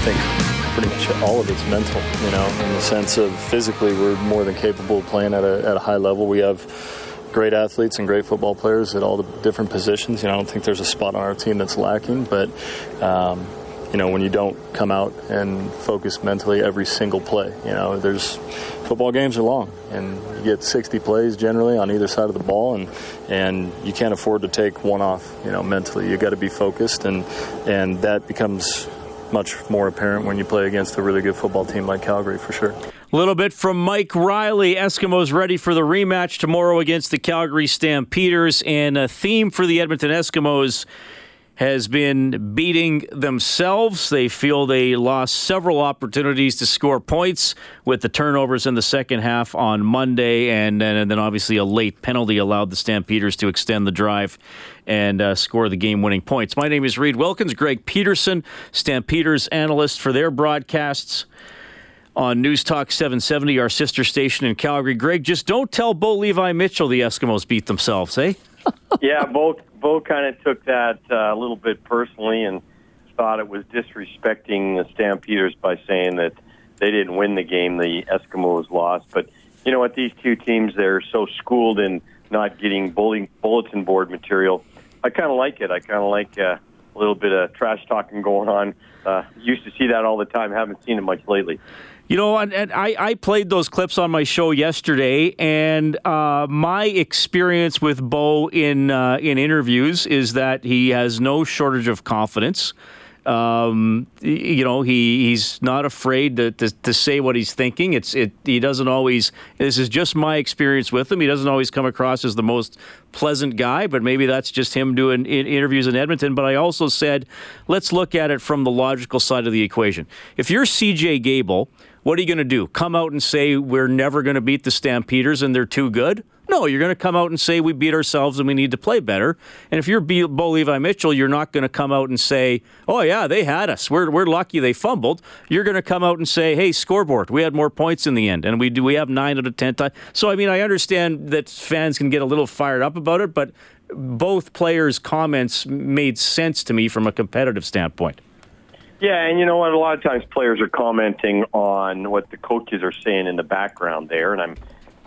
Think pretty much all of it's mental, you know, in the sense of physically, we're more than capable of playing at a, at a high level. We have great athletes and great football players at all the different positions. You know, I don't think there's a spot on our team that's lacking, but. Um, you know, when you don't come out and focus mentally every single play, you know, there's football games are long, and you get 60 plays generally on either side of the ball, and and you can't afford to take one off. You know, mentally, you got to be focused, and and that becomes much more apparent when you play against a really good football team like Calgary, for sure. A little bit from Mike Riley. Eskimos ready for the rematch tomorrow against the Calgary Stampeders, and a theme for the Edmonton Eskimos has been beating themselves. They feel they lost several opportunities to score points with the turnovers in the second half on Monday, and, and then obviously a late penalty allowed the Stampeders to extend the drive and uh, score the game winning points. My name is Reed Wilkins, Greg Peterson, Stampeders analyst for their broadcasts on News Talk 770, our sister station in Calgary. Greg, just don't tell Bo Levi Mitchell the Eskimos beat themselves, eh? yeah, Bo, kind of took that uh, a little bit personally and thought it was disrespecting the Stampeders by saying that they didn't win the game, the Eskimos lost. But you know what? These two teams, they're so schooled in not getting bulletin board material. I kind of like it. I kind of like uh, a little bit of trash talking going on. Uh, used to see that all the time. Haven't seen it much lately. You know, and, and I, I played those clips on my show yesterday, and uh, my experience with Bo in uh, in interviews is that he has no shortage of confidence. Um, you know, he, he's not afraid to, to, to, say what he's thinking. It's it. He doesn't always. This is just my experience with him. He doesn't always come across as the most pleasant guy, but maybe that's just him doing interviews in Edmonton. But I also said, let's look at it from the logical side of the equation. If you're C.J. Gable what are you going to do? Come out and say we're never going to beat the Stampeders and they're too good? No, you're going to come out and say we beat ourselves and we need to play better. And if you're Bo Levi Mitchell, you're not going to come out and say, "Oh yeah, they had us. We're we're lucky they fumbled." You're going to come out and say, "Hey, scoreboard, we had more points in the end, and we do we have nine out of ten times." So I mean, I understand that fans can get a little fired up about it, but both players' comments made sense to me from a competitive standpoint. Yeah, and you know what? A lot of times players are commenting on what the coaches are saying in the background there, and I'm,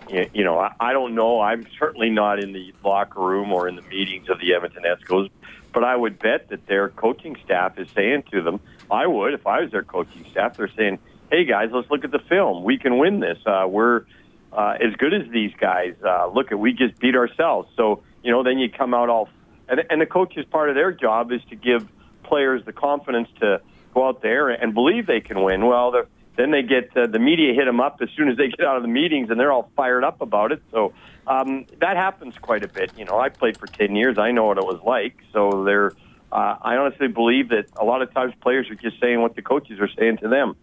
you know, I, don't know. I'm certainly not in the locker room or in the meetings of the Edmonton Eskimos, but I would bet that their coaching staff is saying to them, I would if I was their coaching staff. They're saying, "Hey guys, let's look at the film. We can win this. Uh, we're uh, as good as these guys. Uh, look at we just beat ourselves." So you know, then you come out all, and, and the coach's part of their job is to give players the confidence to go out there and believe they can win. Well, then they get uh, the media hit them up as soon as they get out of the meetings, and they're all fired up about it. So um, that happens quite a bit. You know, I played for ten years. I know what it was like. So they're. Uh, I honestly believe that a lot of times players are just saying what the coaches are saying to them.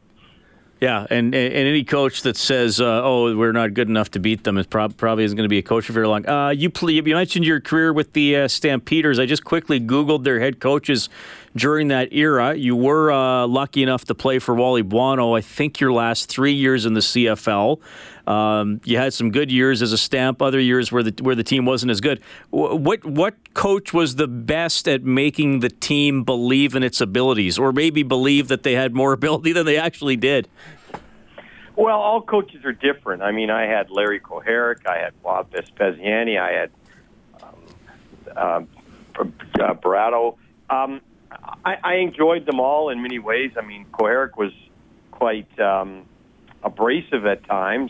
Yeah, and, and any coach that says, uh, "Oh, we're not good enough to beat them," is prob- probably isn't going to be a coach for very long. Uh, you you mentioned your career with the uh, Stampeders. I just quickly Googled their head coaches during that era. You were uh, lucky enough to play for Wally Buono. I think your last three years in the CFL. Um, you had some good years as a stamp, other years where the where the team wasn't as good. What what coach was the best at making the team believe in its abilities, or maybe believe that they had more ability than they actually did? Well, all coaches are different. I mean, I had Lary Kuharich, I had Bob Vespaziani, I had um, uh, uh, Buratto. Um, I, I enjoyed them all in many ways. I mean, Kuharich was quite um, abrasive at times,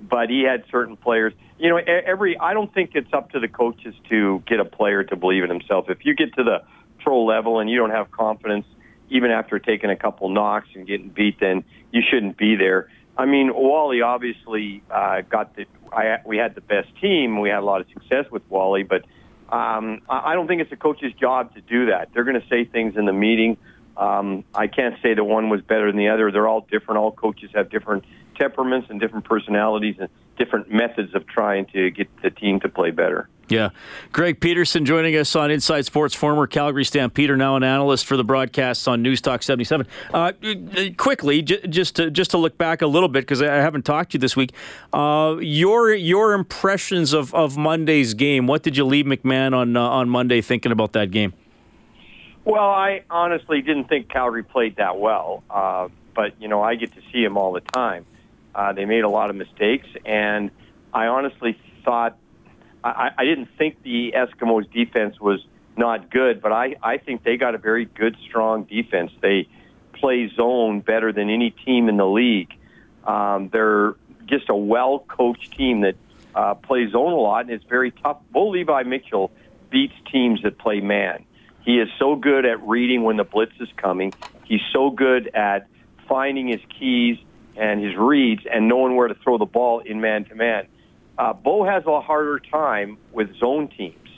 but he had certain players. You know, every I don't think it's up to the coaches to get a player to believe in himself. If you get to the pro level and you don't have confidence, even after taking a couple knocks and getting beat, then you shouldn't be there. I mean, Wally obviously uh, got the. I, we had the best team. We had a lot of success with Wally, but Um, I I don't think it's a coach's job to do that. They're going to say things in the meeting. Um, I can't say that one was better than the other. They're all different. All coaches have different temperaments and different personalities and different methods of trying to get the team to play better. Yeah. Greg Peterson joining us on Inside Sports, former Calgary Stampeder, now an analyst for the broadcasts on News Talk 77. Uh, quickly, j- just to just to look back a little bit because I haven't talked to you this week. Uh, your your impressions of, of Monday's game. What did you leave McMahon on uh, on Monday thinking about that game? Well, I honestly didn't think Calgary played that well, uh, but you know I get to see them all the time. Uh, they made a lot of mistakes, and I honestly thought I, I didn't think the Eskimos' defense was not good, but I, I think they got a very good, strong defense. They play zone better than any team in the league. Um, they're just a well coached team that uh, plays zone a lot, and it's very tough. Bo Levi Mitchell beats teams that play man. He is so good at reading when the blitz is coming. He's so good at finding his keys and his reads and knowing where to throw the ball in man to man. Uh, Bo has a harder time with zone teams,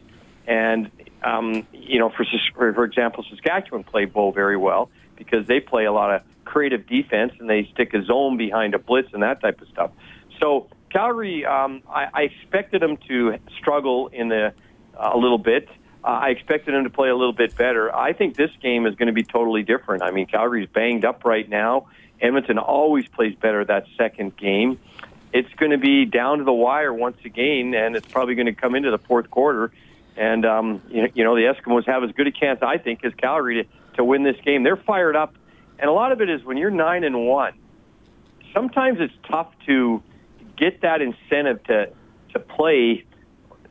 and um, you know, for for example, Saskatchewan play Bo very well because they play a lot of creative defense and they stick a zone behind a blitz and that type of stuff. So Calgary, um, I, I expected them to struggle in the uh, a little bit. Uh, I expected them to play a little bit better. I think this game is going to be totally different. I mean, Calgary's banged up right now. Edmonton always plays better that second game it's going to be down to the wire once again, and it's probably going to come into the fourth quarter. And um, you, know, you know, the Eskimos have as good a chance, I think, as Calgary to, to win this game. They're fired up, and a lot of it is when you're nine and one. Sometimes it's tough to get that incentive to to play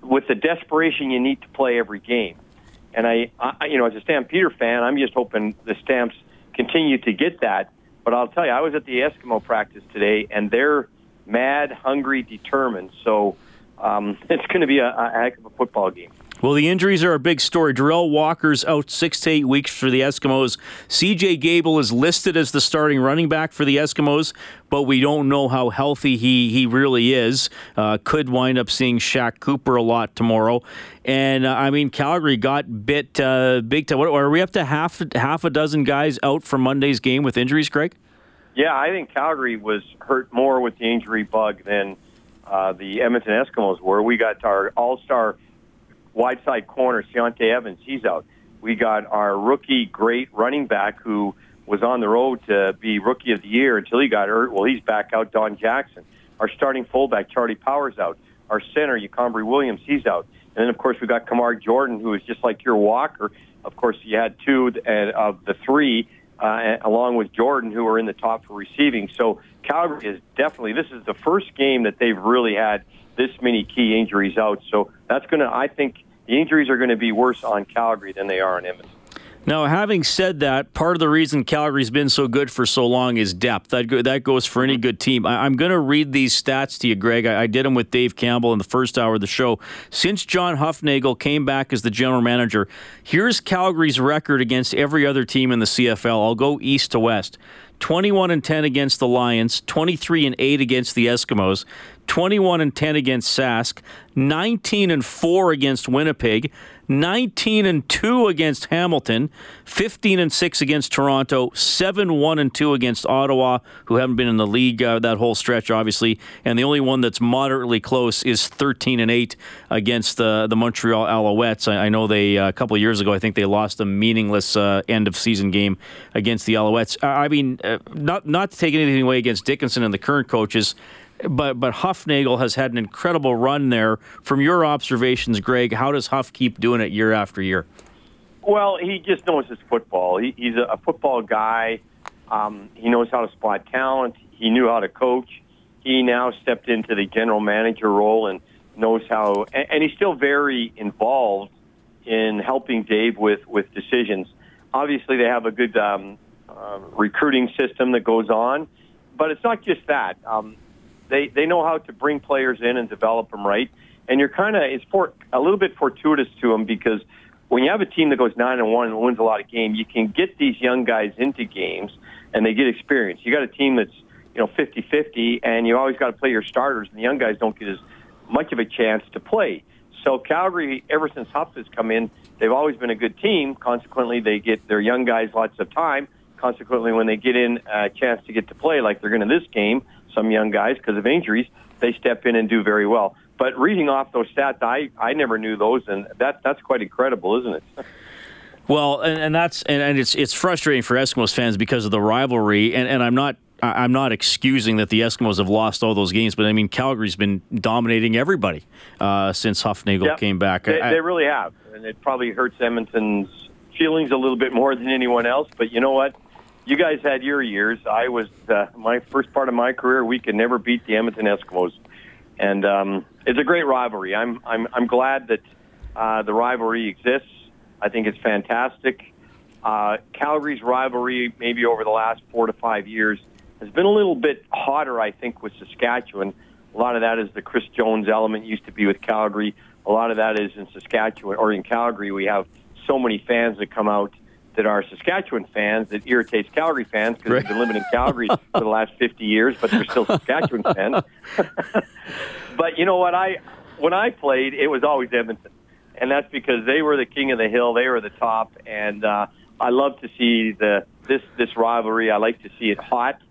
with the desperation you need to play every game. And I, I, you know, as a Stampeder fan, I'm just hoping the Stamps continue to get that. But I'll tell you, I was at the Eskimo practice today, and they're mad, hungry, determined. So um, it's going to be a, a heck of a football game. Well, the injuries are a big story. Derel Walker's out six to eight weeks for the Eskimos. CJ Gable is listed as the starting running back for the Eskimos, but we don't know how healthy he, he really is. Uh, could wind up seeing Shaq Cooper a lot tomorrow. And uh, I mean, Calgary got bit uh, big time. Are we up to half half a dozen guys out for Monday's game with injuries, Craig? Yeah, I think Calgary was hurt more with the injury bug than uh, the Edmonton Eskimos were. We got our all-star wide side corner, Ciante Evans. He's out. We got our rookie great running back who was on the road to be rookie of the year until he got hurt. Well, he's back out, Don Jackson. Our starting fullback, Charlie Powers, out. Our center, Yacombre Williams, he's out. And then, of course, we got Kamar Jordan, who is just like your Walker. Of course, you had two of the three uh, along with Jordan, who are in the top for receiving. So Calgary is definitely this is the first game that they've really had this many key injuries out. So that's going to, I think, the injuries are going to be worse on Calgary than they are on Edmonton. Now, having said that, part of the reason Calgary's been so good for so long is depth. That go, that goes for any good team. I, am going to read these stats to you, Greg. I, I, did them with Dave Campbell in the first hour of the show. Since John Hufnagel came back as the general manager, here's Calgary's record against every other team in the CFL. I'll go east to west. 21 and 10 against the Lions, 23 and 8 against the Eskimos, 21 and 10 against Sask, 19 and 4 against Winnipeg, 19 and 2 against Hamilton, 15 and 6 against Toronto, 7 1 and 2 against Ottawa, who haven't been in the league uh, that whole stretch, obviously. And the only one that's moderately close is 13 and 8 against uh, the Montreal Alouettes. I, I know they, uh, a couple years ago, I think they lost a meaningless uh, end of season game against the Alouettes. I mean, uh, not, not to take anything away against Dickinson and the current coaches but but Hufnagel has had an incredible run there. From your observations, Greg, how does Huff keep doing it year after year? Well, he just knows his football. He, he's a, a football guy. Um, he knows how to spot talent. He knew how to coach. He now stepped into the general manager role and knows how. And, and he's still very involved in helping Dave with with decisions. Obviously, they have a good um, uh, recruiting system that goes on, but it's not just that. Um, they they know how to bring players in and develop them right. And you're kind of it's for a little bit fortuitous to them because when you have a team that goes nine and one and wins a lot of games, you can get these young guys into games and they get experience. You got a team that's you know 50-50 and you always got to play your starters and the young guys don't get as much of a chance to play. So Calgary, ever since Huff has come in, they've always been a good team. Consequently, they get their young guys lots of time. Consequently, when they get in uh, a chance to get to play, like they're going to this game, some young guys because of injuries, they step in and do very well. But reading off those stats, I I never knew those, and that that's quite incredible, isn't it? Well, and, and that's and, and it's it's frustrating for Eskimos fans because of the rivalry, and, and I'm not I'm not excusing that the Eskimos have lost all those games, but I mean Calgary's been dominating everybody uh, since Hufnagel Yep. came back. They, I- they really have, and it probably hurts Edmonton's feelings a little bit more than anyone else. But you know what? You guys had your years. I was uh, my first part of my career. We could never beat the Edmonton Eskimos, and um, it's a great rivalry. I'm I'm I'm glad that uh, the rivalry exists. I think it's fantastic. Uh, Calgary's rivalry, maybe over the last four to five years, has been a little bit hotter. I think with Saskatchewan. A lot of that is the Chris Jones element used to be with Calgary. A lot of that is in Saskatchewan or in Calgary. We have so many fans that come out that are Saskatchewan fans that irritates Calgary fans because Right. they've been living in Calgary for the last 50 years, but they're still Saskatchewan fans. but you know what? I when I played, it was always Edmonton, and that's because they were the king of the hill. They were the top, and uh, I love to see the this this rivalry. I like to see it hot.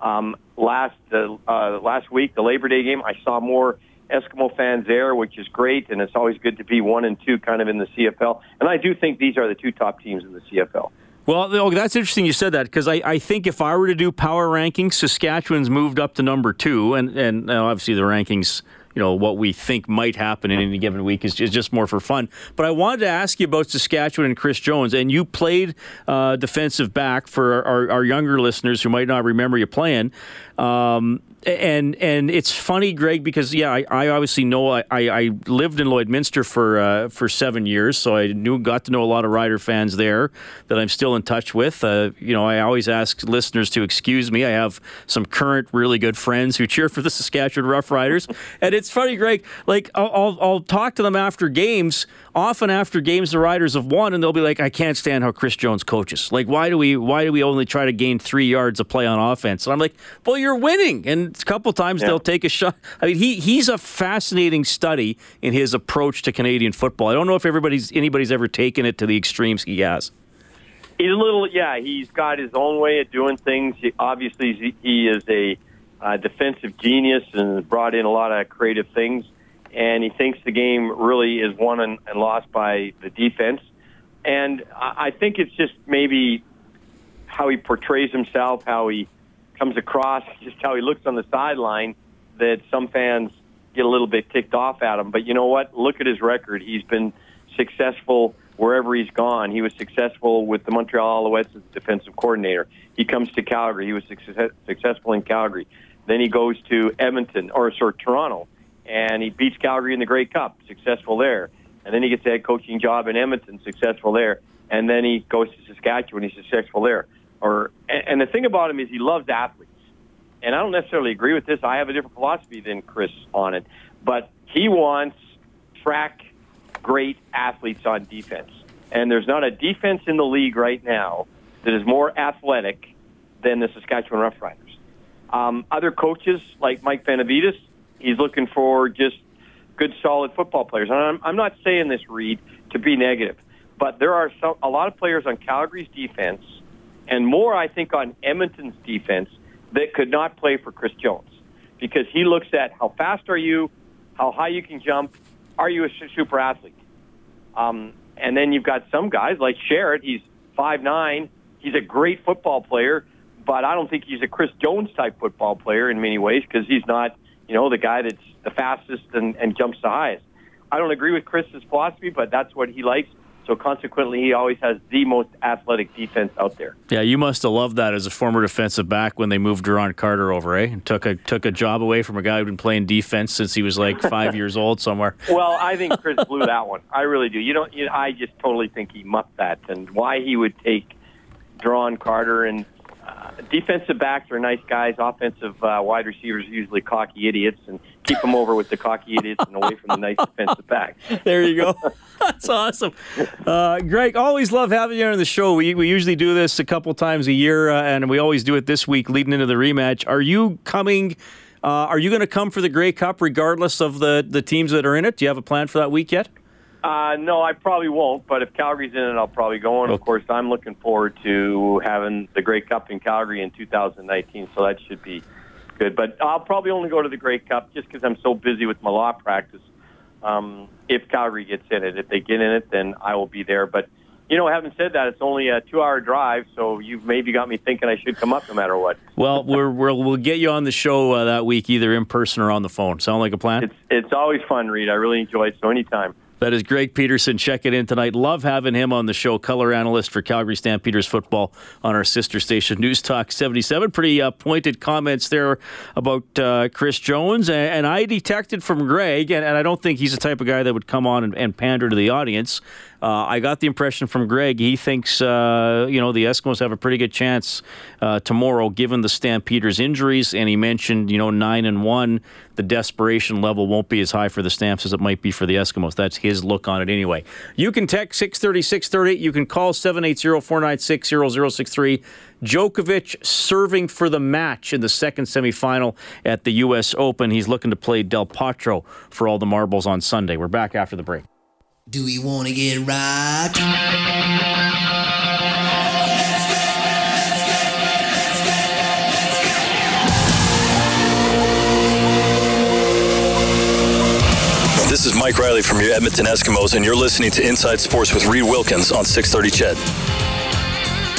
Um, last uh, uh, last week, the Labor Day game, I saw more Eskimo fans there, which is great, and it's always good to be one and two, kind of in the CFL. And I do think these are the two top teams in the CFL. Well, that's interesting you said that because I, I think if I were to do power rankings, Saskatchewan's moved up to number two, and and obviously the rankings, you know, what we think might happen in any given week is, is just more for fun. But I wanted to ask you about Saskatchewan and Chris Jones, and you played uh, defensive back for our, our younger listeners who might not remember you playing. Um, and and it's funny, Greg, because yeah, I, I obviously know I, I, lived in Lloydminster for uh, for seven years, so I knew got to know a lot of Rider fans there that I'm still in touch with. Uh, you know, I always ask listeners to excuse me. I have some current really good friends who cheer for the Saskatchewan Roughriders, and it's funny, Greg. Like I'll, I'll I'll talk to them after games. Often after games the Riders have won, and they'll be like, "I can't stand how Chris Jones coaches. Like, why do we why do we only try to gain three yards of play on offense?" And I'm like, "Well, you're winning." And a couple times Yeah. they'll take a shot. I mean, he he's a fascinating study in his approach to Canadian football. I don't know if everybody's anybody's ever taken it to the extremes he has. He's a little, yeah. He's got his own way of doing things. He, obviously, he- is a uh, defensive genius and brought in a lot of creative things. And he thinks the game really is won and, and lost by the defense. And I I think it's just maybe how he portrays himself, how he comes across, just how he looks on the sideline that some fans get a little bit ticked off at him. But you know what? Look at his record. He's been successful wherever he's gone. He was successful with the Montreal Alouettes as defensive coordinator. He comes to Calgary. He was success, successful in Calgary. Then he goes to Edmonton, or sorry, Toronto, and he beats Calgary in the Grey Cup, successful there. And then he gets a head coaching job in Edmonton, successful there. And then he goes to Saskatchewan, he's successful there. Or and, and the thing about him is he loves athletes. And I don't necessarily agree with this. I have a different philosophy than Chris on it. But he wants track great athletes on defense. And there's not a defense in the league right now that is more athletic than the Saskatchewan Roughriders. Um, other coaches like Mike Benevides, he's looking for just good, solid football players. And I'm, I'm not saying this, Reed, to be negative, but there are some, a lot of players on Calgary's defense, and more, I think, on Edmonton's defense that could not play for Chris Jones because he looks at how fast are you, how high you can jump, are you a su- super athlete? Um, and then you've got some guys like Sherritt. He's five nine. He's a great football player, but I don't think he's a Chris Jones type football player in many ways because he's not, you know, the guy that's the fastest and, and jumps the highest. I don't agree with Chris's philosophy, but that's what he likes. So consequently, he always has the most athletic defense out there. Yeah, you must have loved that as a former defensive back when they moved Duron Carter over, eh? And took a took a job away from a guy who'd been playing defense since he was like five years old somewhere. Well, I think Chris blew that one. I really do. You know, you I just totally think he mucked that, and why he would take Duron Carter and defensive backs are nice guys. Offensive uh, wide receivers are usually cocky idiots, and keep them over with the cocky idiots and away from the nice defensive backs. There you go. That's awesome. Uh, Greg, always love having you on the show. We, we usually do this a couple times a year, uh, and we always do it this week leading into the rematch. Are you coming Uh, are you going to come for the Grey Cup regardless of the, the teams that are in it? Do you have a plan for that week yet? Uh, no, I probably won't. But if Calgary's in it, I'll probably go. And of course, I'm looking forward to having the Grey Cup in Calgary in 2019. So that should be good. But I'll probably only go to the Grey Cup just because I'm so busy with my law practice. Um, if Calgary gets in it, if they get in it, then I will be there. But you know, having said that, it's only a two-hour drive, so you've maybe got me thinking I should come up no matter what. well, we're, we will get you on the show uh, that week, either in person or on the phone. Sound like a plan? It's it's always fun, Reed. I really enjoy it. So anytime. That is Greg Peterson. checking in tonight. Love having him on the show. Color analyst for Calgary Stampeders football on our sister station, News Talk 77. Pretty uh, pointed comments there about uh, Chris Jones. And, and, I detected from Greg, and, and, I don't think he's the type of guy that would come on and, and pander to the audience. Uh, I got the impression from Greg he thinks uh, you know the Eskimos have a pretty good chance uh, tomorrow, given the Stampeders' injuries. And he mentioned you know nine and one, the desperation level won't be as high for the Stamps as it might be for the Eskimos. That's his look on it anyway. You can text 630 630. You can call 780 496 0063. Djokovic serving for the match in the second semifinal at the U.S. Open. He's looking to play Del Potro for all the marbles on Sunday. We're back after the break. Do we want to get right? This is Mike Riley from your Edmonton Eskimos, and you're listening to Inside Sports with Reed Wilkins on 630 CHED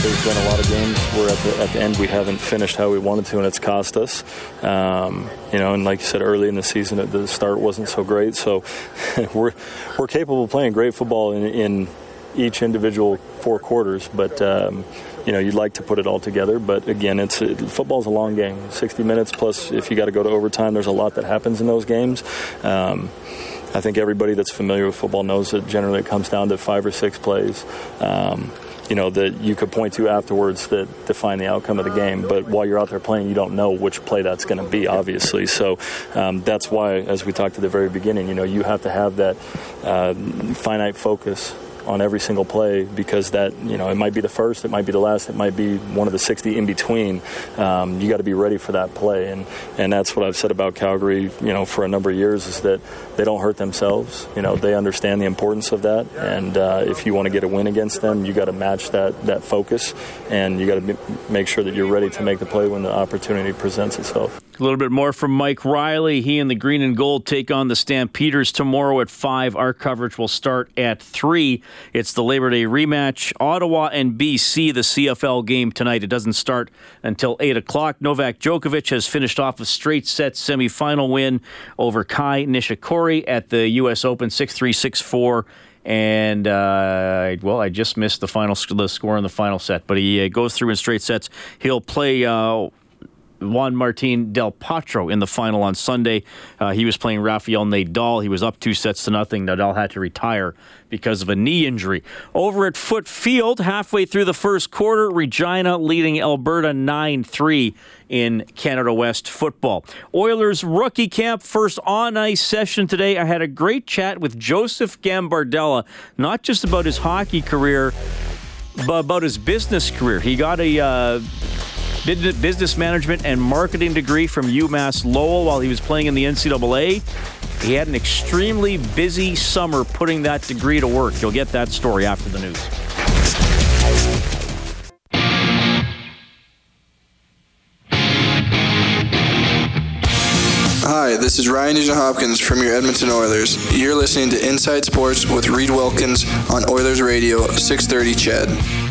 there's been a lot of games where at the, at the end we haven't finished how we wanted to, and it's cost us. Um, you know, and like you said, early in the season, the start wasn't so great. So we're we're capable of playing great football in, in each individual four quarters, but. Um, you know, you'd like to put it all together, but again, it's it, football's a long game. 60 minutes plus, if you got to go to overtime, there's a lot that happens in those games. Um, I think everybody that's familiar with football knows that generally it comes down to five or six plays. Um, you know that you could point to afterwards that define the outcome of the game. But while you're out there playing, you don't know which play that's going to be, obviously. So um, that's why, as we talked at the very beginning, you know, you have to have that uh, finite focus on every single play because that you know it might be the first, it might be the last, it might be one of the 60 in between. Um, you got to be ready for that play, and and that's what I've said about Calgary. You know, for a number of years is that they don't hurt themselves. You know, they understand the importance of that, and uh, if you want to get a win against them, you got to match that that focus, and you got to make sure that you're ready to make the play when the opportunity presents itself. A little bit more from Mike Riley. He and the Green and Gold take on the Stampeders tomorrow at 5. Our coverage will start at 3. It's the Labor Day rematch. Ottawa and BC, the CFL game tonight. It doesn't start until 8 o'clock. Novak Djokovic has finished off a straight set semifinal win over Kei Nishikori at the U.S. Open 6 3 6 4 and uh, well, I just missed the final the score in the final set, but he uh, goes through in straight sets. He'll play uh, Juan Martin Del Potro in the final on Sunday. Uh, he was playing Rafael Nadal. He was up two sets to nothing. Nadal had to retire because of a knee injury. Over at Foote Field, halfway through the first quarter, Regina leading Alberta 9 3 in Canada West football. Oilers rookie camp, first on ice session today. I had a great chat with Joseph Gambardella, not just about his hockey career, but about his business career. He got a. Uh, business management and marketing degree from UMass Lowell while he was playing in the NCAA. He had an extremely busy summer putting that degree to work. You'll get that story after the news. Hi, this is Ryan Nugent Hopkins from your Edmonton Oilers. You're listening to Inside Sports with Reed Wilkins on Oilers Radio 630 CHED.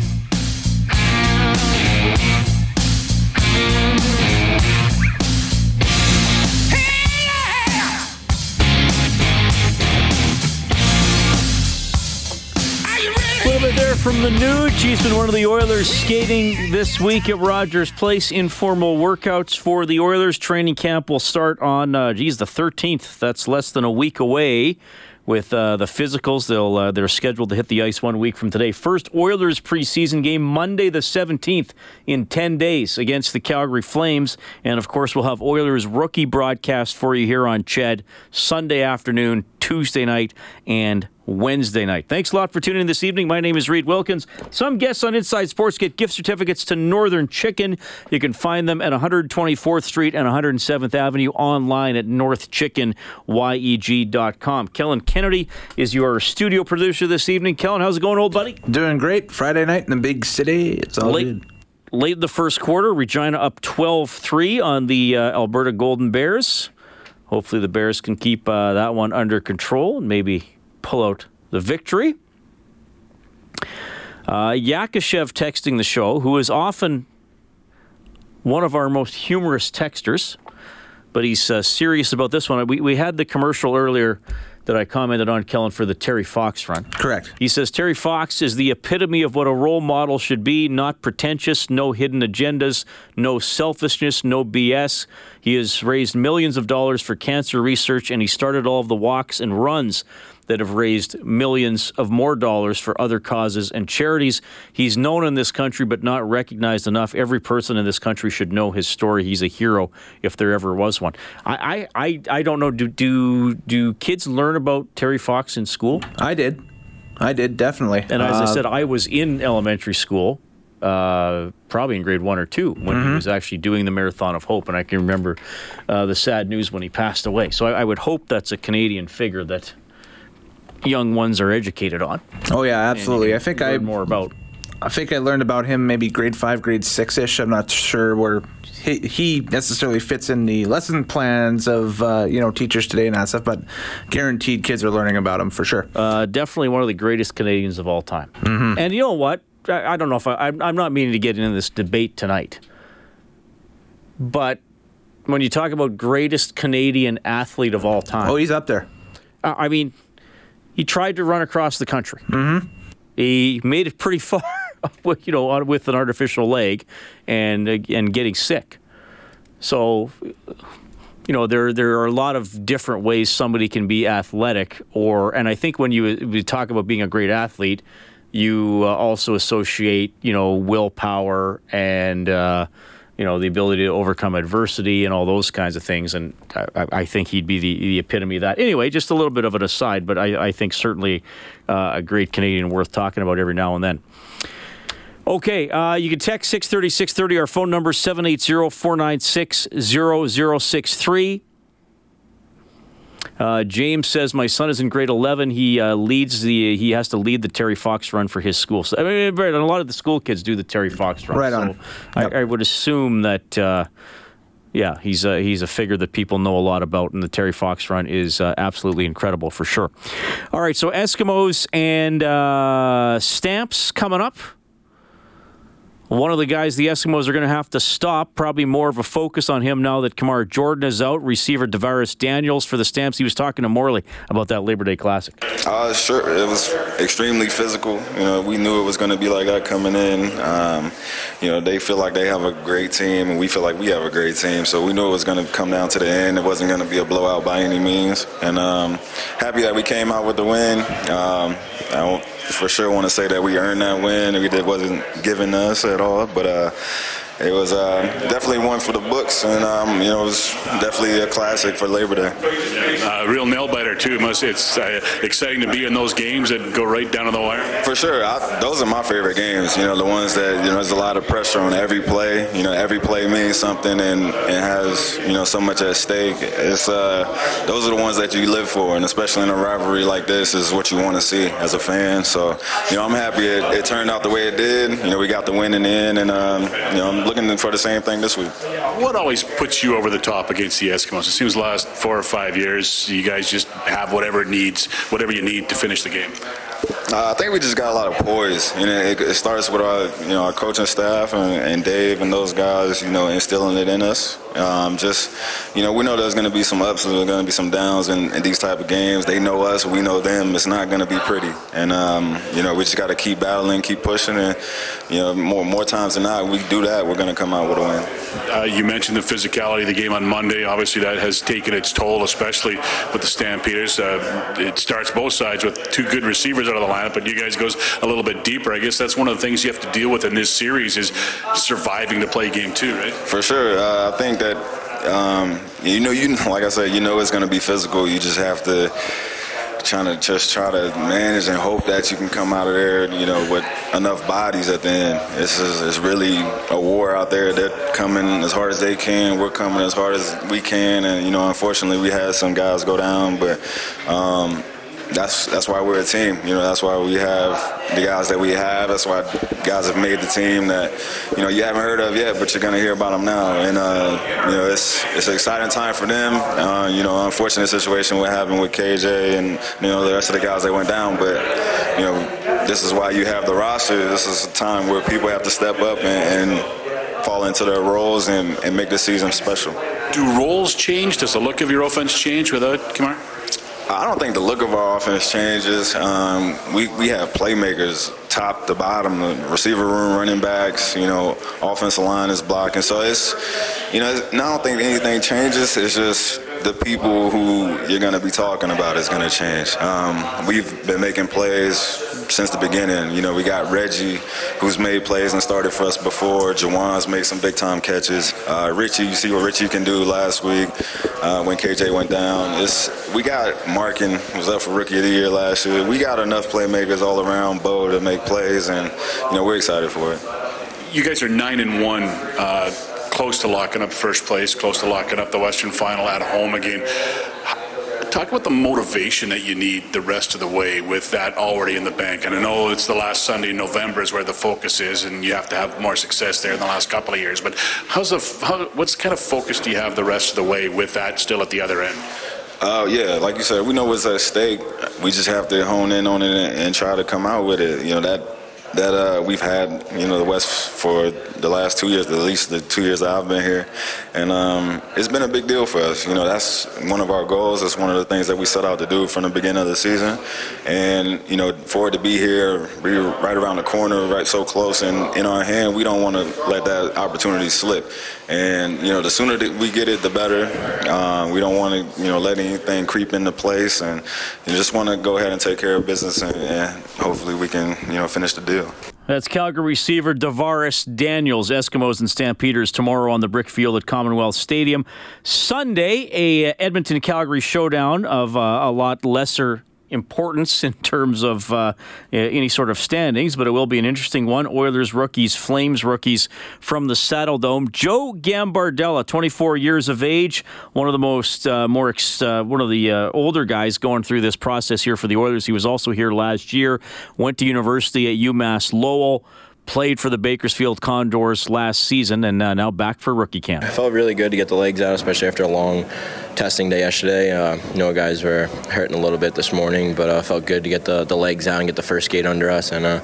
From the nude. He's been one of the Oilers skating this week at Rogers Place. Informal workouts for the Oilers. Training camp will start on, uh, geez, the 13th. That's less than a week away. With uh, the physicals, they'll uh, they're scheduled to hit the ice one week from today. First Oilers preseason game Monday the 17th in 10 days against the Calgary Flames, and of course we'll have Oilers rookie broadcast for you here on CHED Sunday afternoon, Tuesday night, and Wednesday night. Thanks a lot for tuning in this evening. My name is Reed Wilkins. Some guests on Inside Sports get gift certificates to Northern Chicken. You can find them at 124th Street and 107th Avenue online at northchickenyeg.com. Kellen Kennedy is your studio producer this evening. Kellen, how's it going, old buddy? Doing great. Friday night in the big city. It's all Late, good. late in the first quarter, Regina up 12 3 on the uh, Alberta Golden Bears. Hopefully, the Bears can keep uh, that one under control and maybe pull out the victory. Uh, Yakashev texting the show, who is often one of our most humorous texters, but he's uh, serious about this one. We, we had the commercial earlier that I commented on, Kellen, for the Terry Fox run. Correct. He says Terry Fox is the epitome of what a role model should be not pretentious, no hidden agendas, no selfishness, no BS. He has raised millions of dollars for cancer research and he started all of the walks and runs that have raised millions of more dollars for other causes and charities. He's known in this country but not recognized enough. Every person in this country should know his story. He's a hero if there ever was one. I I, I, I don't know. Do, do do kids learn about Terry Fox in school? I did. I did, definitely. And as I Uh, said, I was in elementary school, uh, probably in grade one or two, when he was actually doing the Marathon of Hope. And I can remember uh, the sad news when he passed away. So I, I would hope that's a Canadian figure that young ones are educated on. oh, yeah, absolutely. I think I more about. I think I learned about him maybe grade five, grade six ish. I'm not sure where he, he necessarily fits in the lesson plans of uh, you know teachers today and that stuff, but guaranteed kids are learning about him for sure. Uh, definitely one of the greatest Canadians of all time. And you know what? I, I don't know if I, I'm, I'm not meaning to get into this debate tonight, but when you talk about greatest Canadian athlete of all time, oh, he's up there. Uh, I mean, he tried to run across the country. Mm-hmm. He made it pretty far, with, you know, with an artificial leg, and and getting sick. So, you know, there there are a lot of different ways somebody can be athletic, or and I think when you, we talk about being a great athlete, you uh, also associate, you know, willpower and. Uh, you know the ability to overcome adversity and all those kinds of things. And I, I- think he'd be the, the epitome of that. Anyway, just a little bit of an aside, but I, I think certainly uh, a great Canadian worth talking about every now and then. Okay, uh, you can text 630 630. Our phone number is 780 496 0063. Uh, James says my son is in grade 11. He uh, leads the. He has to lead the Terry Fox run for his school. So I mean, right, a lot of the school kids do the Terry Fox run. Right so on. I, I would assume that. Uh, yeah, he's a, he's a figure that people know a lot about, and the Terry Fox run is uh, absolutely incredible for sure. All right, so Eskimos and uh, Stamps coming up. One of the guys the Eskimos are going to have to stop, probably more of a focus on him now that Kamar Jordan is out. Receiver DaVaris Daniels for the Stamps. He was talking to Morley about that Labor Day Classic. Uh, sure. It was extremely physical. You know, we knew it was going to be like that coming in. Um, you know, they feel like they have a great team, and we feel like we have a great team. So we knew it was going to come down to the end. It wasn't going to be a blowout by any means. And um, happy that we came out with the win. Um, I don't for sure want to say that we earned that win. It wasn't given us at all, but. Uh, it was uh, definitely one for the books, and um, you know it was definitely a classic for Labor Day. Uh, real nail biter too. It Must it's uh, exciting to be in those games that go right down to the wire. For sure, I, those are my favorite games. You know, the ones that you know there's a lot of pressure on every play. You know, every play means something and it has you know so much at stake. It's uh, those are the ones that you live for, and especially in a rivalry like this, is what you want to see as a fan. So, you know, I'm happy it, it turned out the way it did. You know, we got the win in the end, and um, you know, I'm looking for the same thing this week. What always puts you over the top against the Eskimos? It seems the last four or five years, you guys just have whatever it needs, whatever you need to finish the game. Uh, I think we just got a lot of poise. You know, it, it starts with our, you know, our coaching staff and, and Dave and those guys, you know, instilling it in us. Um, just, you know, we know there's going to be some ups and there's going to be some downs in, in, these type of games. They know us, we know them. It's not going to be pretty, and um, you know, we just got to keep battling, keep pushing, and you know, more more times than not, we do that, we're going to come out with a win. Uh, you mentioned the physicality of the game on Monday. Obviously, that has taken its toll, especially with the Stampeders. Uh, it starts both sides with two good receivers out of the but you guys goes a little bit deeper. I guess that's one of the things you have to deal with in this series is surviving the play game too, right? For sure. Uh, I think that um, you know, you like I said, you know, it's going to be physical. You just have to trying to just try to manage and hope that you can come out of there, you know, with enough bodies at the end. It's, it's really a war out there. They're coming as hard as they can. We're coming as hard as we can. And, you know, unfortunately, we had some guys go down, but um, that's that's why we're a team. You know, that's why we have the guys that we have. That's why guys have made the team that you know you haven't heard of yet, but you're gonna hear about them now. And uh, you know, it's it's an exciting time for them. Uh, you know, unfortunate situation what happened with KJ and you know the rest of the guys that went down, but you know, this is why you have the roster. This is a time where people have to step up and, and fall into their roles and, and make the season special. Do roles change? Does the look of your offense change without Kamar? I don't think the look of our offense changes. Um, we, we have playmakers top to bottom, the receiver room, running backs, you know, offensive line is blocking. So it's, you know, I don't think anything changes. It's just the people who you're going to be talking about is going to change. Um, we've been making plays since the beginning. You know, we got Reggie, who's made plays and started for us before. Jawan's made some big time catches. Uh, Richie, you see what Richie can do last week uh, when KJ went down. It's, we got Marken, was up for Rookie of the Year last year. We got enough playmakers all around Bo to make plays, and, you know, we're excited for it. You guys are 9 and 1. Uh, close to locking up first place, close to locking up the Western Final at home again. Talk about the motivation that you need the rest of the way with that already in the bank. And I know it's the last Sunday in November is where the focus is, and you have to have more success there in the last couple of years. But how's the how, what's kind of focus do you have the rest of the way with that still at the other end? Uh, yeah, like you said, we know what's at stake. We just have to hone in on it and, and try to come out with it. You know that that uh, we've had, you know, the West for the last two years, at least the two years that I've been here, and um, it's been a big deal for us. You know, that's one of our goals. It's one of the things that we set out to do from the beginning of the season, and you know, for it to be here, be right around the corner, right so close, and in our hand, we don't want to let that opportunity slip. And you know, the sooner that we get it, the better. Uh, we don't want to, you know, let anything creep into place, and you just want to go ahead and take care of business, and, and hopefully we can, you know, finish the deal. That's Calgary receiver DaVaris Daniels. Eskimos and Stampeders tomorrow on the brick field at Commonwealth Stadium. Sunday, a Edmonton Calgary showdown of uh, a lot lesser importance in terms of uh, any sort of standings, but it will be an interesting one. Oilers rookies, Flames rookies from the Saddledome. Joe Gambardella, 24 years of age, one of the most uh, more ex- uh, one of the uh, older guys going through this process here for the Oilers. He was also here last year. Went to university at UMass Lowell played for the Bakersfield Condors last season and uh, now back for rookie camp. It felt really good to get the legs out, especially after a long testing day yesterday. Uh, you know, guys were hurting a little bit this morning, but uh, felt good to get the, the legs out and get the first skate under us. And uh,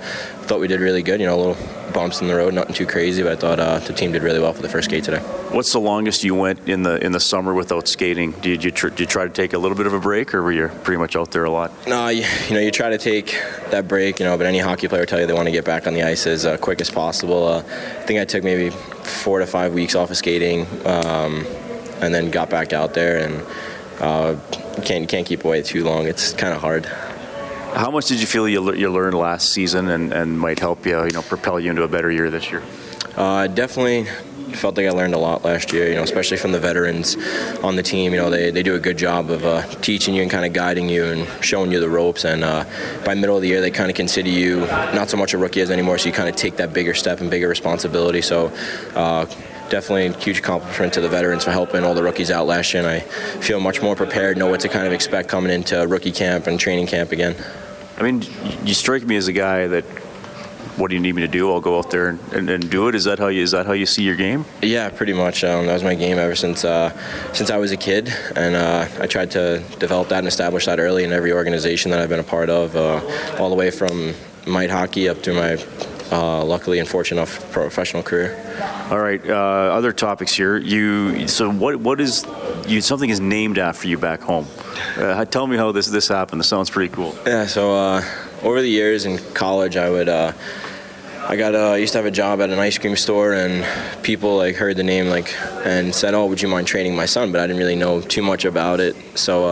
thought we did really good. You know, a little bumps in the road, nothing too crazy, but I thought uh, the team did really well for the first skate today. What's the longest you went in the in the summer without skating? Did you tr- did you try to take a little bit of a break, or were you pretty much out there a lot? No, you, you know, you try to take that break. You know, but any hockey player tell you they want to get back on the ice as uh, quick as possible. Uh, I think I took maybe four to five weeks off of skating, um, and then got back out there and uh, can't can't keep away too long. It's kind of hard. How much did you feel you, you learned last season and, and might help you, you know, propel you into a better year this year? Uh, definitely felt like I learned a lot last year, you know, especially from the veterans on the team. You know, they, they do a good job of uh, teaching you and kind of guiding you and showing you the ropes. And uh, by middle of the year, they kind of consider you not so much a rookie as anymore, so you kind of take that bigger step and bigger responsibility. So, uh, definitely a huge accomplishment to the veterans for helping all the rookies out last year. And I feel much more prepared, know what to kind of expect coming into rookie camp and training camp again. I mean, you strike me as a guy that. What do you need me to do? I'll go out there and, and, and do it. Is that how you is that how you see your game? Yeah, pretty much. Um, that was my game ever since uh, since I was a kid, and uh, I tried to develop that and establish that early in every organization that I've been a part of, uh, all the way from mite hockey up to my uh, luckily and fortunate enough professional career. All right, uh, other topics here. You so what what is you something is named after you back home? Uh, tell me how this this happened. This sounds pretty cool. Yeah. So uh, over the years in college, I would. Uh, I got uh, I used to have a job at an ice cream store, and people like heard the name like and said, "Oh, would you mind training my son?" But I didn't really know too much about it, so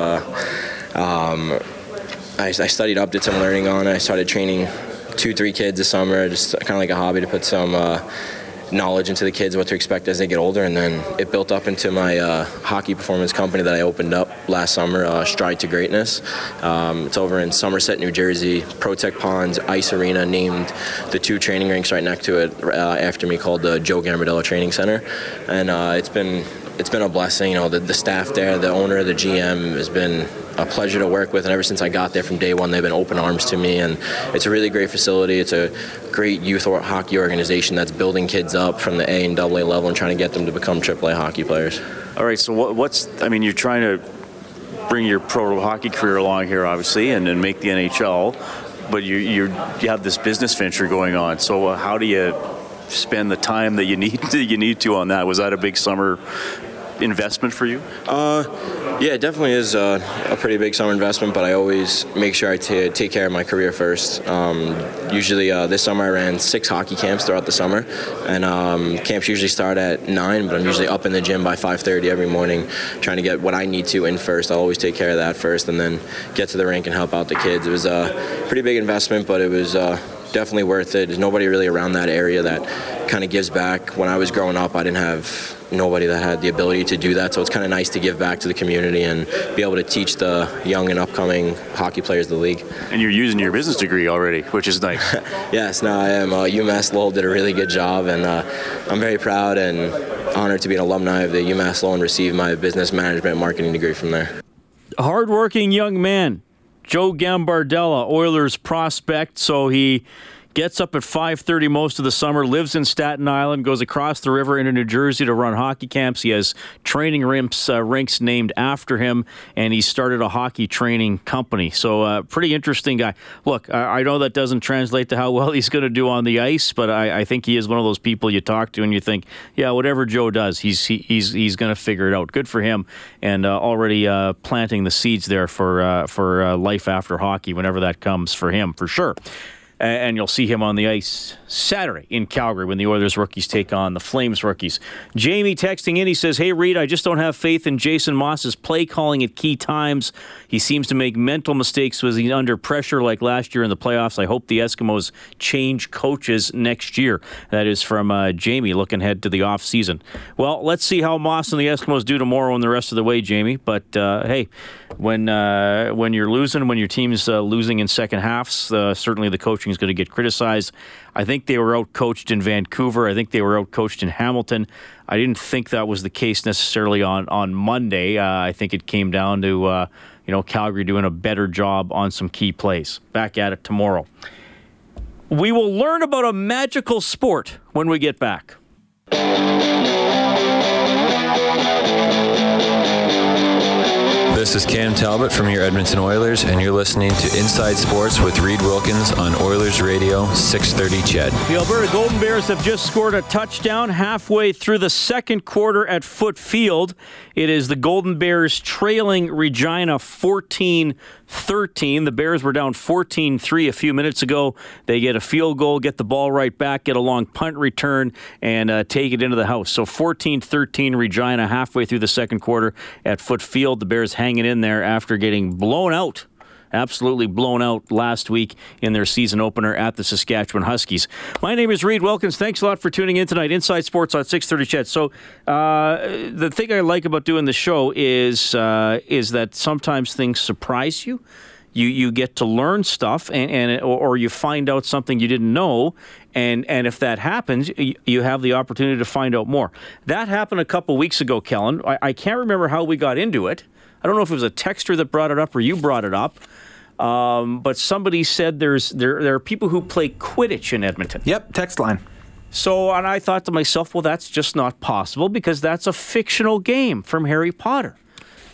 um, I, I studied up, did some learning on it. I started training two, three kids this summer, just kind of like a hobby to put some uh, knowledge into the kids what to expect as they get older, and then it built up into my uh, hockey performance company that I opened up last summer, uh, Stride to Greatness. Um, it's over in Somerset, New Jersey. Protect Ponds Ice Arena named the two training rinks right next to it uh, after me, called the Joe Gambardella Training Center, and uh, it's been it's been a blessing. You know, the, the staff there, the owner, the GM has been a pleasure to work with, and ever since I got there from day one, they've been open arms to me. And it's a really great facility. It's a great youth hockey organization that's building kids up from the A and AA level and trying to get them to become AAA hockey players. All right. So what, what's? I mean, you're trying to bring your pro hockey career along here, obviously, and, and make the NHL. But you you have this business venture going on. So uh, how do you spend the time that you need you need to on that? Was that a big summer investment for you? Uh, yeah, it definitely is a, a, pretty big summer investment, but I always make sure I t- take care of my career first. Um, usually, uh, this summer I ran six hockey camps throughout the summer, and um, camps usually start at nine, but I'm usually up in the gym by 5:30 every morning, trying to get what I need to in first. I'll always take care of that first, and then get to the rink and help out the kids. It was a pretty big investment, but it was. Definitely worth it. There's nobody really around that area that kind of gives back. When I was growing up, I didn't have nobody that had the ability to do that, so it's kind of nice to give back to the community and be able to teach the young and upcoming hockey players of the league. And you're using your business degree already, which is nice. yes, now I am. Uh, UMass Lowell did a really good job, and uh, I'm very proud and honored to be an alumni of the UMass Lowell and receive my business management marketing degree from there. A hardworking young man Joe Gambardella, Oilers prospect. So he gets up at 5.30 most of the summer lives in staten island goes across the river into new jersey to run hockey camps. He has training rinks, uh, rinks named after him and he started a hockey training company. So uh, pretty interesting guy. Look I, I, know that doesn't translate to how well he's going to do on the ice but I, I, think he is one of those people you talk to and you think yeah whatever joe does he's he, he's he's going to figure it out. Good for him and uh, already uh, planting the seeds there for uh, for uh, life after hockey whenever that comes for him for sure and you'll see him on the ice Saturday in Calgary when the Oilers rookies take on the Flames rookies. Jamie texting in, he says, Hey, Reed, I just don't have faith in Jason Maas's play calling at key times. He seems to make mental mistakes when he's under pressure like last year in the playoffs. I hope the Eskimos change coaches next year. That is from uh, Jamie looking ahead to the offseason. Well, let's see how Maas and the Eskimos do tomorrow and the rest of the way, Jamie. But uh, hey, when uh, when you're losing, when your team's uh, losing in second halves, uh, certainly the coaching is going to get criticized. I think they were outcoached in Vancouver. I think they were outcoached in Hamilton. I didn't think that was the case necessarily on on Monday. Uh, I think it came down to uh, you know Calgary doing a better job on some key plays. Back at it tomorrow. We will learn about a magical sport when we get back. This is Cam Talbot from your Edmonton Oilers, and you're listening to Inside Sports with Reed Wilkins on Oilers Radio 630 CHED. The Alberta Golden Bears have just scored a touchdown halfway through the second quarter at Foote Field. It is the Golden Bears trailing Regina 14 13. The Bears were down 14 3 a few minutes ago. They get a field goal, get the ball right back, get a long punt return, and uh, take it into the house. So 14 13 Regina halfway through the second quarter at Foote Field. The Bears hanging in there after getting blown out absolutely blown out last week in their season opener at the Saskatchewan Huskies. My name is Reed Wilkins. Thanks a lot for tuning in tonight. Inside Sports on 630 CHED. So uh, the thing I like about doing the show is uh, is that sometimes things surprise you. You, you get to learn stuff and, and or you find out something you didn't know and and if that happens you have the opportunity to find out more that happened a couple weeks ago kellen I, I can't remember how we got into it I don't know if it was a texter that brought it up or you brought it up um, but somebody said there's there there are people who play Quidditch in Edmonton. Yep, text line. So, and I thought to myself, well, that's just not possible because that's a fictional game from Harry Potter.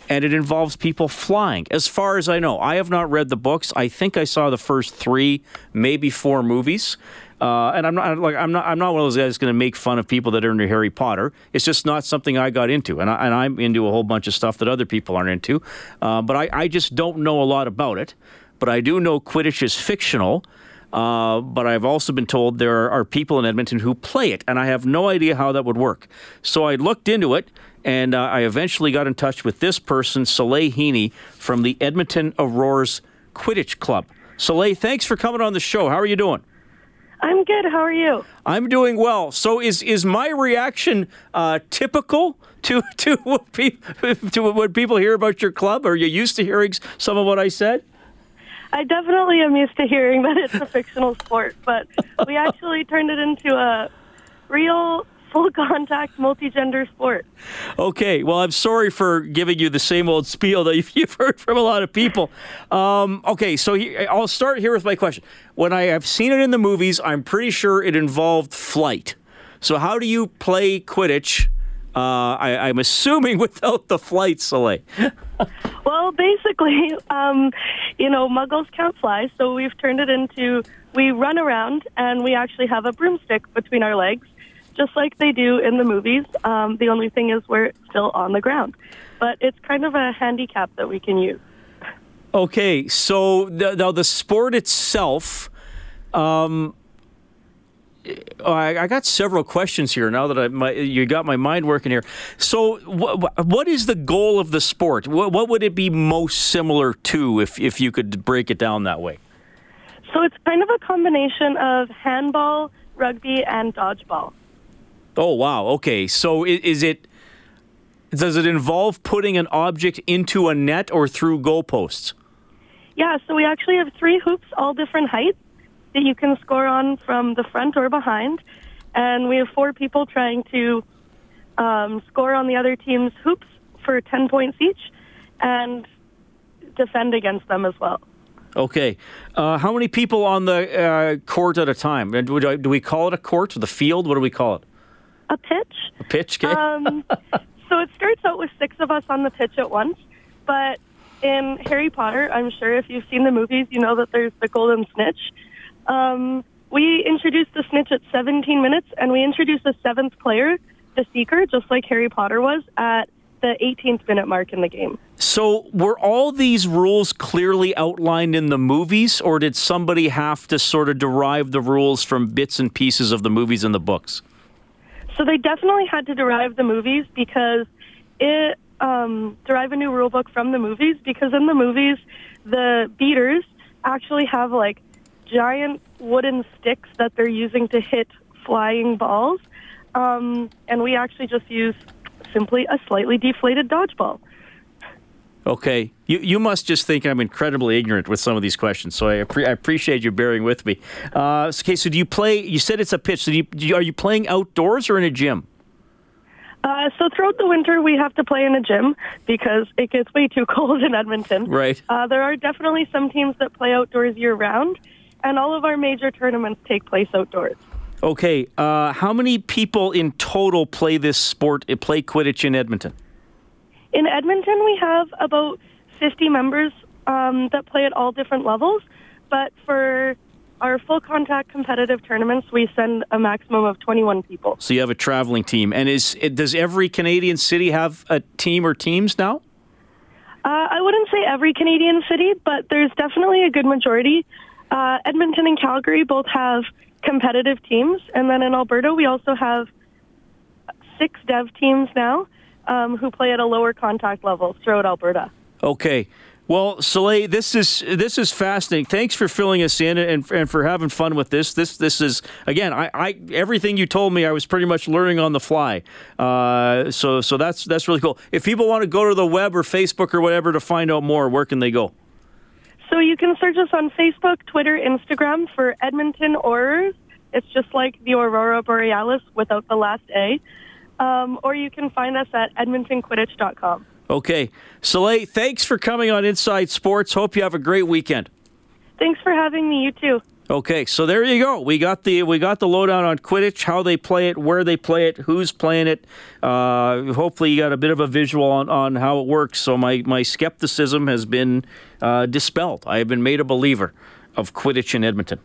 And it involves people flying. As far as I know, I have not read the books. I think I saw the first three, maybe four movies. Uh, and I'm not like I'm not I'm not one of those guys going to make fun of people that are into Harry Potter. It's just not something I got into, and, I, am into a whole bunch of stuff that other people aren't into. Uh, but I, I just don't know a lot about it. But I do know Quidditch is fictional. Uh, but I've also been told there are, people in Edmonton who play it, and I have no idea how that would work. So I looked into it, and uh, I eventually got in touch with this person, Soleil Heaney, from the Edmonton Aurora's Quidditch Club. Soleil, thanks for coming on the show. How are you doing? I'm good. How are you? I'm doing well. So is is my reaction uh, typical to to what, to what people hear about your club? Are you used to hearing some of what I said? I definitely am used to hearing that it's a fictional sport, but we actually turned it into a real full contact multi-gender sport. Okay, well, I'm sorry for giving you the same old spiel that you've heard from a lot of people. Um, okay, so he, I'll start here with my question. When I have seen it in the movies, I'm pretty sure it involved flight. So, how do you play Quidditch? Uh, I, am assuming without the flight, Soleil. well, basically, um, you know, muggles can't fly, so we've turned it into we run around and we actually have a broomstick between our legs just like they do in the movies. Um, the only thing is we're still on the ground. But it's kind of a handicap that we can use. Okay, so the, now the sport itself. Um, I, I, got several questions here now that I, my, you got my mind working here. So, wh- what is the goal of the sport? What, what would it be most similar to if, if you could break it down that way? So, it's kind of a combination of handball, rugby, and dodgeball. Oh wow. Okay. So is it does it involve putting an object into a net or through goalposts? Yeah, so we actually have three hoops, all different heights, that you can score on from the front or behind. And we have four people trying to um, score on the other team's hoops for 10 points each and defend against them as well. Okay. Uh, how many people on the uh, court at a time? Do, do we call it a court or the field? What do we call it? A pitch. A pitch game? Um, so it starts out with six of us on the pitch at once, but in Harry Potter, I'm sure if you've seen the movies, you know that there's the golden snitch. Um, we introduced the snitch at 17 minutes, and we introduced a seventh player, the Seeker, just like Harry Potter was, at the 18th minute mark in the game. So, were all these rules clearly outlined in the movies, or did somebody have to sort of derive the rules from bits and pieces of the movies and the books? So they definitely had to derive the movies because it um, derive a new rule book from the movies because in the movies the beaters actually have like giant wooden sticks that they're using to hit flying balls, um, and we actually just use simply a slightly deflated dodgeball. Okay. You, you must just think I'm incredibly ignorant with some of these questions, so I, I appreciate you bearing with me. Uh, okay, so do you play? You said it's a pitch. So do you, do you, are you playing outdoors or in a gym? Uh, so throughout the winter, we have to play in a gym because it gets way too cold in Edmonton. Right. Uh, there are definitely some teams that play outdoors year round, and all of our major tournaments take place outdoors. Okay. Uh, how many people in total play this sport? Play Quidditch in Edmonton? In Edmonton, we have about 50 members um, that play at all different levels, but for our full contact competitive tournaments, we send a maximum of 21 people. So you have a traveling team. And is does every Canadian city have a team or teams now? Uh, I wouldn't say every Canadian city, but there's definitely a good majority. Uh, Edmonton and Calgary both have competitive teams. And then in Alberta, we also have six dev teams now um, who play at a lower contact level throughout Alberta. Okay. Well, Soleil, this is this is fascinating. Thanks for filling us in and, and for having fun with this. This this is again, I, I everything you told me, I was pretty much learning on the fly. Uh, so so that's that's really cool. If people want to go to the web or Facebook or whatever to find out more, where can they go? So you can search us on Facebook, Twitter, Instagram for Edmonton Aurors. It's just like the Aurora Borealis without the last A um, or you can find us at edmontonquidditch.com. Okay. Soleil, thanks for coming on Inside Sports. Hope you have a great weekend. Thanks for having me. You too. Okay, so there you go. We got the we got the lowdown on Quidditch, how they play it, where they play it, who's playing it. Uh, hopefully, you got a bit of a visual on, on how it works. So my my skepticism has been uh, dispelled. I have been made a believer of Quidditch in Edmonton.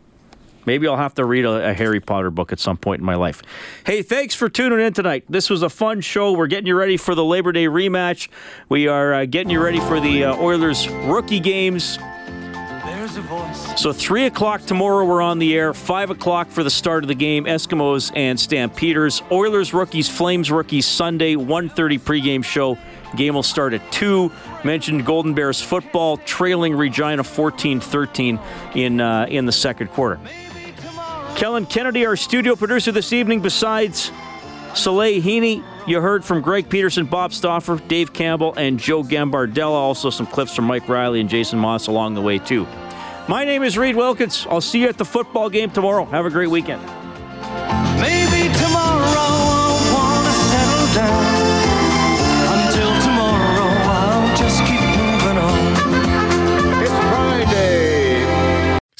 Maybe I'll have to read a, a, Harry Potter book at some point in my life. Hey, thanks for tuning in tonight. This was a fun show. We're getting you ready for the Labor Day rematch. We are uh, getting you ready for the uh, Oilers rookie games. So three o'clock tomorrow we're on the air. Five o'clock for the start of the game. Eskimos and Stampeders. Oilers rookies, Flames rookies. Sunday 1:30 pregame show. Game will start at 2. Mentioned Golden Bears football trailing Regina 14-13 in uh, in the second quarter. Kellen Kennedy, our studio producer this evening, besides Soleil Heaney, you heard from Greg Peterson, Bob Stauffer, Dave Campbell, and Joe Gambardella. Also, some clips from Mike Reilly and Jason Maas along the way, too. My name is Reed Wilkins. I'll see you at the football game tomorrow. Have a great weekend.